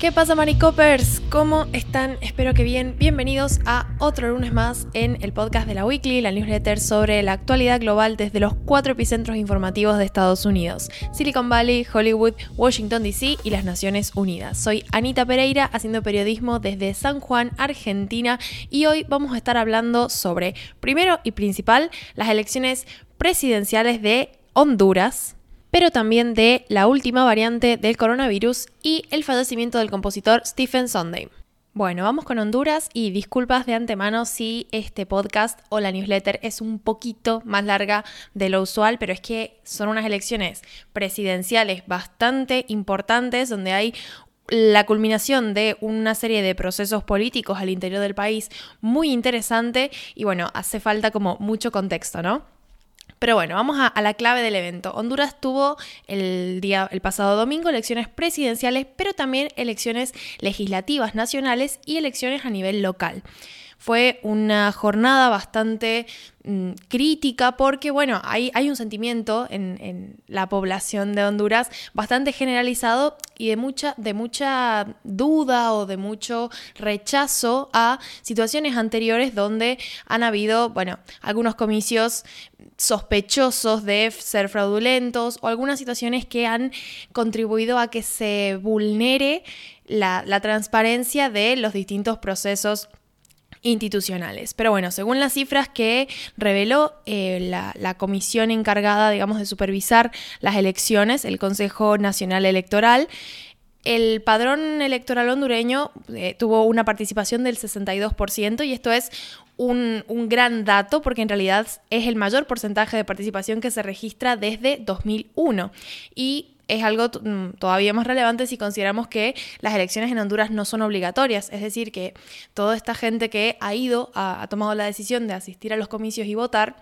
¿Qué pasa, Maricopers? ¿Cómo están? Espero que bien. Bienvenidos a otro lunes más en el podcast de la Weekly, la newsletter sobre la actualidad global desde los cuatro epicentros informativos de Estados Unidos: Silicon Valley, Hollywood, Washington DC y las Naciones Unidas. Soy Anita Pereira, haciendo periodismo desde San Juan, Argentina, y hoy vamos a estar hablando sobre, primero y principal, las elecciones presidenciales de Honduras pero también de la última variante del coronavirus y el fallecimiento del compositor Stephen Sunday. Bueno, vamos con Honduras y disculpas de antemano si este podcast o la newsletter es un poquito más larga de lo usual, pero es que son unas elecciones presidenciales bastante importantes donde hay la culminación de una serie de procesos políticos al interior del país muy interesante y bueno, hace falta como mucho contexto, ¿no? Pero bueno, vamos a, la clave del evento. Honduras tuvo el, día, el pasado domingo elecciones presidenciales, pero también elecciones legislativas nacionales y elecciones a nivel local. Fue una jornada bastante mm, crítica porque, bueno, hay, hay un sentimiento en, la población de Honduras bastante generalizado y de mucha, de mucha duda o de mucho rechazo a situaciones anteriores donde han habido, bueno, algunos comicios sospechosos de ser fraudulentos o algunas situaciones que han contribuido a que se vulnere la, la transparencia de los distintos procesos institucionales. Pero bueno, según las cifras que reveló eh, la, comisión encargada, digamos, de supervisar las elecciones, el Consejo Nacional Electoral, el padrón electoral hondureño eh, tuvo una participación del 62% y esto es un, gran dato porque en realidad es el mayor porcentaje de participación que se registra desde 2001. Y es algo mm, todavía más relevante si consideramos que las elecciones en Honduras no son obligatorias, es decir, que toda esta gente que ha ido, ha, tomado la decisión de asistir a los comicios y votar,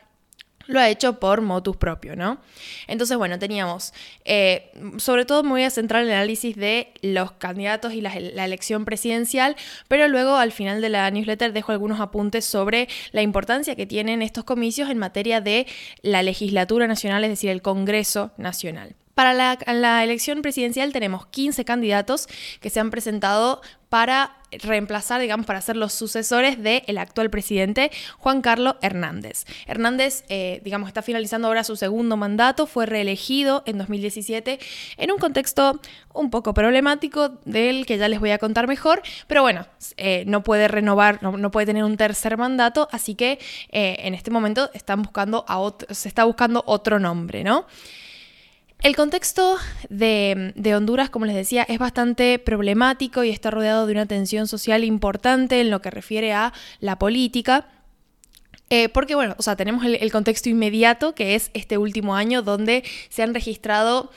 lo ha hecho por motus propio, ¿no? Entonces, bueno, teníamos, eh, sobre todo me voy a centrar en el análisis de los candidatos y la, la, elección presidencial, pero luego al final de la newsletter dejo algunos apuntes sobre la importancia que tienen estos comicios en materia de la legislatura nacional, es decir, el Congreso Nacional. Para la, elección presidencial tenemos 15 candidatos que se han presentado para reemplazar, digamos, para ser los sucesores del actual presidente Juan Carlos Hernández. Hernández, eh, digamos, está finalizando ahora su segundo mandato, fue reelegido en 2017 en un contexto un poco problemático del que ya les voy a contar mejor, pero bueno, eh, no puede renovar, no, puede tener un tercer mandato, así que eh, en este momento están buscando se está buscando otro nombre, ¿no? El contexto de, Honduras, como les decía, es bastante problemático y está rodeado de una tensión social importante en lo que refiere a la política. Eh, porque, bueno, o sea, tenemos el, contexto inmediato, que es este último año, donde se han registrado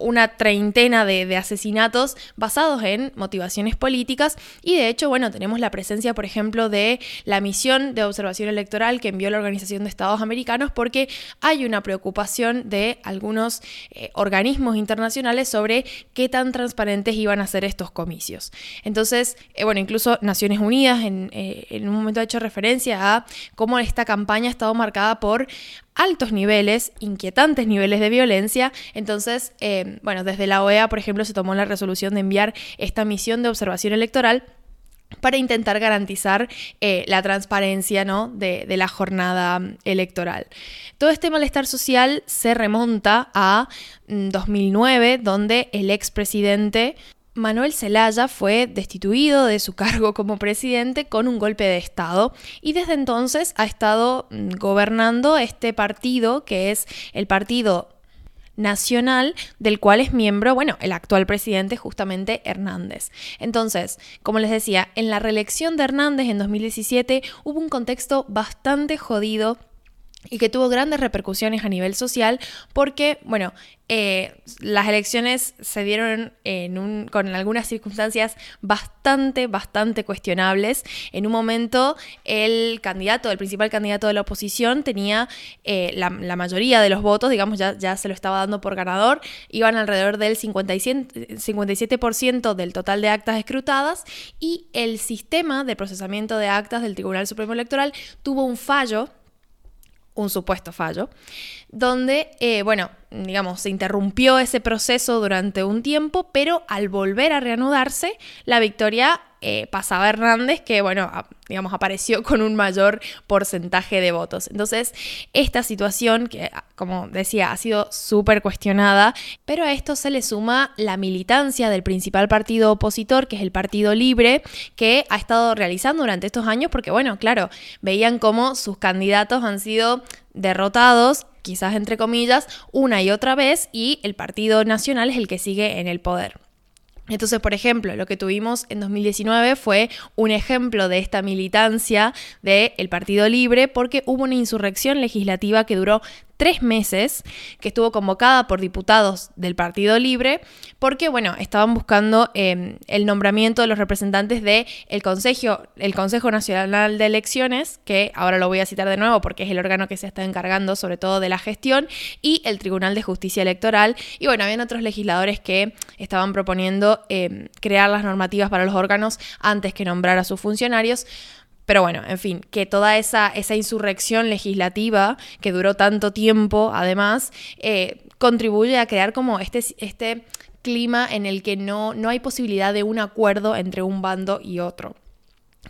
una treintena de, asesinatos basados en motivaciones políticas y de hecho, bueno, tenemos la presencia, por ejemplo, de la misión de observación electoral que envió la Organización de Estados Americanos porque hay una preocupación de algunos eh, organismos internacionales sobre qué tan transparentes iban a ser estos comicios. Entonces, eh, bueno, incluso Naciones Unidas en, eh, en un momento ha hecho referencia a cómo esta campaña ha estado marcada por altos niveles, inquietantes niveles de violencia. Entonces, eh, bueno, desde la OEA, por ejemplo, se tomó la resolución de enviar esta misión de observación electoral para intentar garantizar eh, la transparencia ¿no? de, de, la jornada electoral. Todo este malestar social se remonta a 2009, mm, donde el expresidente Manuel Zelaya fue destituido de su cargo como presidente con un golpe de Estado y desde entonces ha estado mm, gobernando este partido que es el Partido Nacional del cual es miembro, bueno, el actual presidente justamente Hernández. Entonces, como les decía, en la reelección de Hernández en 2017 hubo un contexto bastante jodido y que tuvo grandes repercusiones a nivel social porque, bueno, eh, las elecciones se dieron con algunas circunstancias bastante, bastante cuestionables. En un momento el candidato, el principal candidato de la oposición tenía eh, la, mayoría de los votos, digamos, ya, ya se lo estaba dando por ganador, iban alrededor del 57% del total de actas escrutadas y el sistema de procesamiento de actas del Tribunal Supremo Electoral tuvo un fallo un supuesto fallo, donde, eh, bueno, digamos, se interrumpió ese proceso durante un tiempo, pero al volver a reanudarse, la victoria eh, pasaba Hernández, que, bueno, digamos, apareció con un mayor porcentaje de votos. Entonces, esta situación, que, como decía, ha sido súper cuestionada, pero a esto se le suma la militancia del principal partido opositor, que es el Partido Libre, que ha estado realizando durante estos años, porque, bueno, claro, veían cómo sus candidatos han sido derrotados quizás entre comillas, una y otra vez y el Partido Nacional es el que sigue en el poder. Entonces, por ejemplo, lo que tuvimos en 2019 fue un ejemplo de esta militancia del Partido Libre porque hubo una insurrección legislativa que duró tres meses, que estuvo convocada por diputados del Partido Libre, porque, bueno, estaban buscando em, el nombramiento de los representantes del el Consejo, el Consejo Nacional de Elecciones, que ahora lo voy a citar de nuevo porque es el órgano que se está encargando sobre todo de la gestión, y el Tribunal de Justicia Electoral. Y bueno, habían otros legisladores que estaban proponiendo em, crear las normativas para los órganos antes que nombrar a sus funcionarios. Pero bueno, en fin, que toda esa, esa insurrección legislativa que duró tanto tiempo, además, eh, contribuye a crear como este, este clima en el que no, no hay posibilidad de un acuerdo entre un bando y otro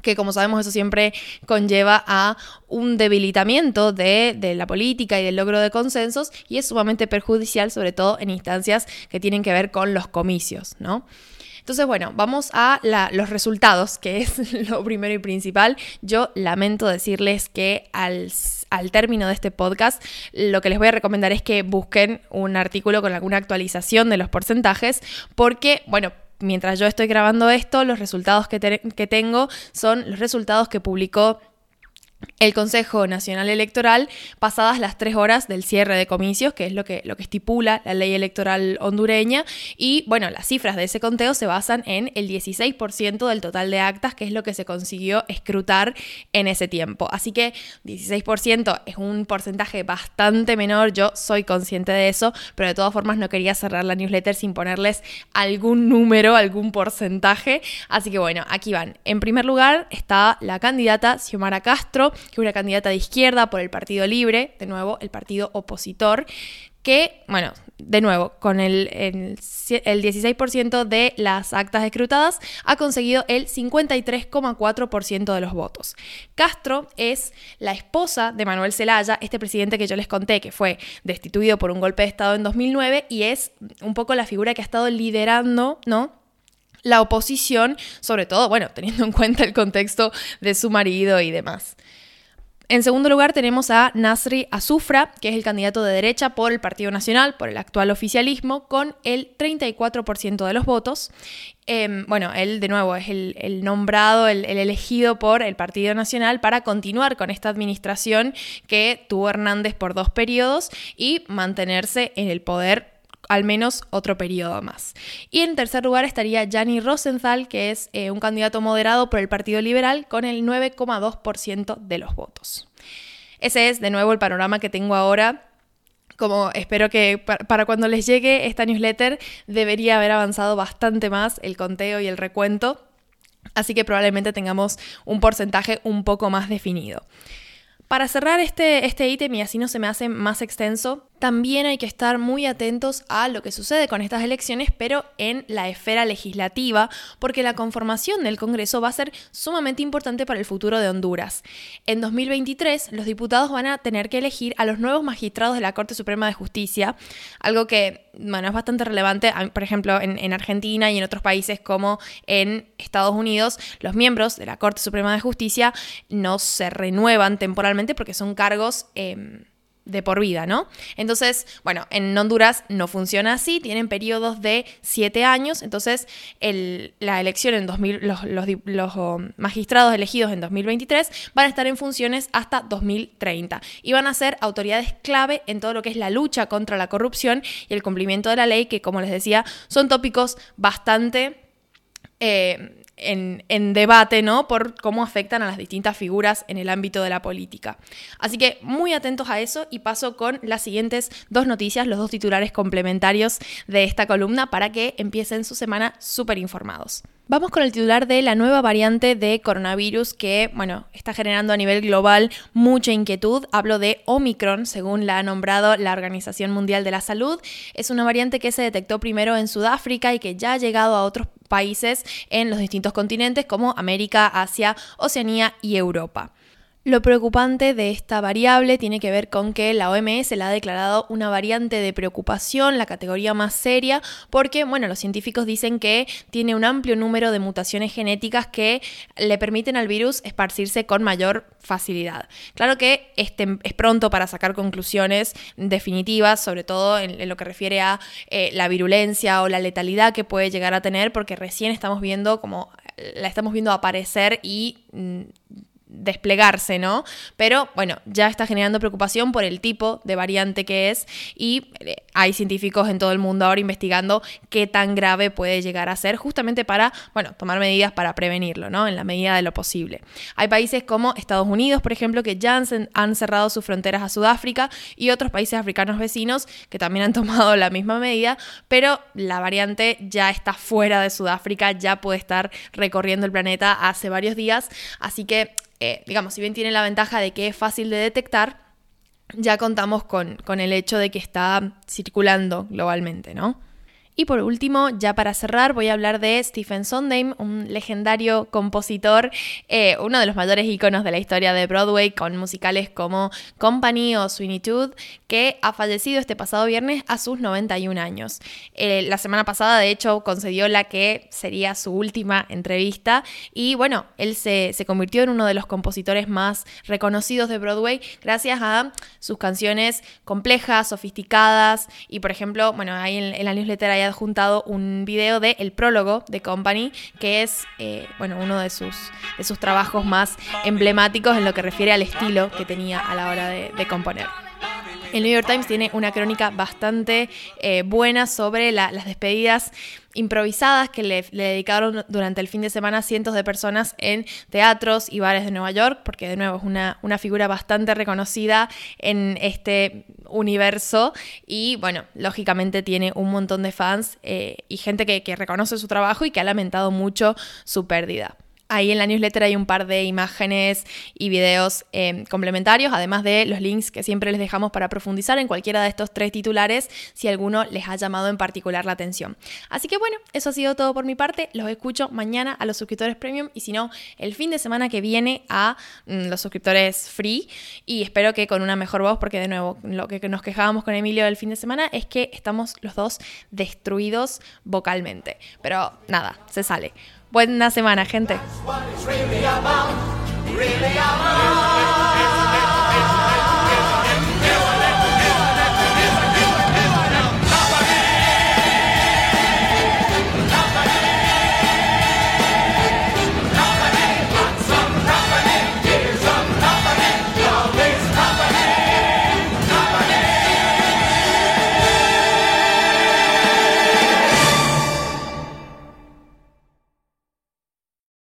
que como sabemos eso siempre conlleva a un debilitamiento de, de, la política y del logro de consensos y es sumamente perjudicial sobre todo en instancias que tienen que ver con los comicios, ¿no? Entonces, bueno, vamos a los resultados, que es lo primero y principal. Yo lamento decirles que al, al término de este podcast, lo que les voy a recomendar es que busquen un artículo con alguna actualización de los porcentajes, porque, bueno, mientras yo estoy grabando esto, los resultados que, que tengo son los resultados que publicó el Consejo Nacional Electoral pasadas las tres horas del cierre de comicios, que es lo que, lo que estipula la ley electoral hondureña. Y bueno, las cifras de ese conteo se basan en el 16% del total de actas, que es lo que se consiguió escrutar en ese tiempo. Así que 16% es un porcentaje bastante menor, yo soy consciente de eso, pero de todas formas no quería cerrar la newsletter sin ponerles algún número, algún porcentaje. Así que bueno, aquí van. En primer lugar está la candidata Xiomara Castro que es una candidata de izquierda por el Partido Libre, de nuevo, el partido opositor, que, bueno, de nuevo, con el, el, 16% de las actas escrutadas, ha conseguido el 53,4% de los votos. Castro es la esposa de Manuel Zelaya, este presidente que yo les conté que fue destituido por un golpe de Estado en 2009 y es un poco la figura que ha estado liderando, ¿no? La oposición, sobre todo, bueno, teniendo en cuenta el contexto de su marido y demás. En segundo lugar tenemos a Nasri Azufra, que es el candidato de derecha por el Partido Nacional, por el actual oficialismo, con el 34% de los votos. Em, bueno, él de nuevo es el, nombrado, el, elegido por el Partido Nacional para continuar con esta administración que tuvo Hernández por dos periodos y mantenerse en el poder al menos otro periodo más. Y en tercer lugar estaría Gianni Rosenthal, que es eh, un candidato moderado por el Partido Liberal con el 9,2% de los votos. Ese es de nuevo el panorama que tengo ahora como espero que para cuando les llegue esta newsletter debería haber avanzado bastante más el conteo y el recuento, así que probablemente tengamos un porcentaje un poco más definido. Para cerrar este, este ítem y así no se me hace más extenso, también hay que estar muy atentos a lo que sucede con estas elecciones, pero en la esfera legislativa, porque la conformación del Congreso va a ser sumamente importante para el futuro de Honduras. En 2023, los diputados van a tener que elegir a los nuevos magistrados de la Corte Suprema de Justicia, algo que bueno, es bastante relevante, por ejemplo, en, Argentina y en otros países como en Estados Unidos, los miembros de la Corte Suprema de Justicia no se renuevan temporalmente porque son cargos... Em, de por vida, ¿no? Entonces, bueno, en Honduras no funciona así, tienen periodos de siete años, entonces la elección en 2000, los, los, um, magistrados elegidos en 2023 van a estar en funciones hasta 2030 y van a ser autoridades clave en todo lo que es la lucha contra la corrupción y el cumplimiento de la ley, que como les decía, son tópicos bastante... Eh, en, debate, ¿no? Por cómo afectan a las distintas figuras en el ámbito de la política. Así que muy atentos a eso y paso con las siguientes dos noticias, los dos titulares complementarios de esta columna para que empiecen su semana súper informados. Vamos con el titular de la nueva variante de coronavirus que, bueno, está generando a nivel global mucha inquietud. Hablo de Omicron, según la ha nombrado la Organización Mundial de la Salud. Es una variante que se detectó primero en Sudáfrica y que ya ha llegado a otros países en los distintos continentes como América, Asia, Oceanía y Europa. Lo preocupante de esta variable tiene que ver con que la OMS la ha declarado una variante de preocupación, la categoría más seria, porque bueno, los científicos dicen que tiene un amplio número de mutaciones genéticas que le permiten al virus esparcirse con mayor facilidad. Claro que este, es pronto para sacar conclusiones definitivas, sobre todo en, lo que refiere a eh, la virulencia o la letalidad que puede llegar a tener, porque recién estamos viendo como la estamos viendo aparecer y mm, desplegarse, ¿no? Pero bueno, ya está generando preocupación por el tipo de variante que es y eh, hay científicos en todo el mundo ahora investigando qué tan grave puede llegar a ser justamente para, bueno, tomar medidas para prevenirlo, ¿no? En la medida de lo posible. Hay países como Estados Unidos, por ejemplo, que ya han cerrado sus fronteras a Sudáfrica y otros países africanos vecinos que también han tomado la misma medida, pero la variante ya está fuera de Sudáfrica, ya puede estar recorriendo el planeta hace varios días, así que eh, digamos, si bien tiene la ventaja de que es fácil de detectar, ya contamos con, con el hecho de que está circulando globalmente, ¿no? Y por último, ya para cerrar, voy a hablar de Stephen Sondheim, un legendario compositor, eh, uno de los mayores iconos de la historia de Broadway, con musicales como Company o Sweeney Todd, que ha fallecido este pasado viernes a sus 91 años. Eh, la semana pasada, de hecho, concedió la que sería su última entrevista y bueno, él se, convirtió en uno de los compositores más reconocidos de Broadway gracias a sus canciones complejas, sofisticadas y por ejemplo, bueno, ahí en, en la newsletter hay juntado un video de el prólogo de Company, que es eh, bueno, uno de sus, de sus trabajos más emblemáticos en lo que refiere al estilo que tenía a la hora de, componer. El New York Times tiene una crónica bastante eh, buena sobre las despedidas improvisadas que le, dedicaron durante el fin de semana cientos de personas en teatros y bares de Nueva York, porque de nuevo es una, una figura bastante reconocida en este universo y bueno, lógicamente tiene un montón de fans eh, y gente que, que reconoce su trabajo y que ha lamentado mucho su pérdida. Ahí en la newsletter hay un par de imágenes y videos em, complementarios, además de los links que siempre les dejamos para profundizar en cualquiera de estos tres titulares si alguno les ha llamado en particular la atención. Así que bueno, eso ha sido todo por mi parte. Los escucho mañana a los suscriptores premium y si no, el fin de semana que viene a mm, los suscriptores free y espero que con una mejor voz porque de nuevo lo que nos quejábamos con Emilio el fin de semana es que estamos los dos destruidos vocalmente. Pero nada, se sale. Buena semana, gente.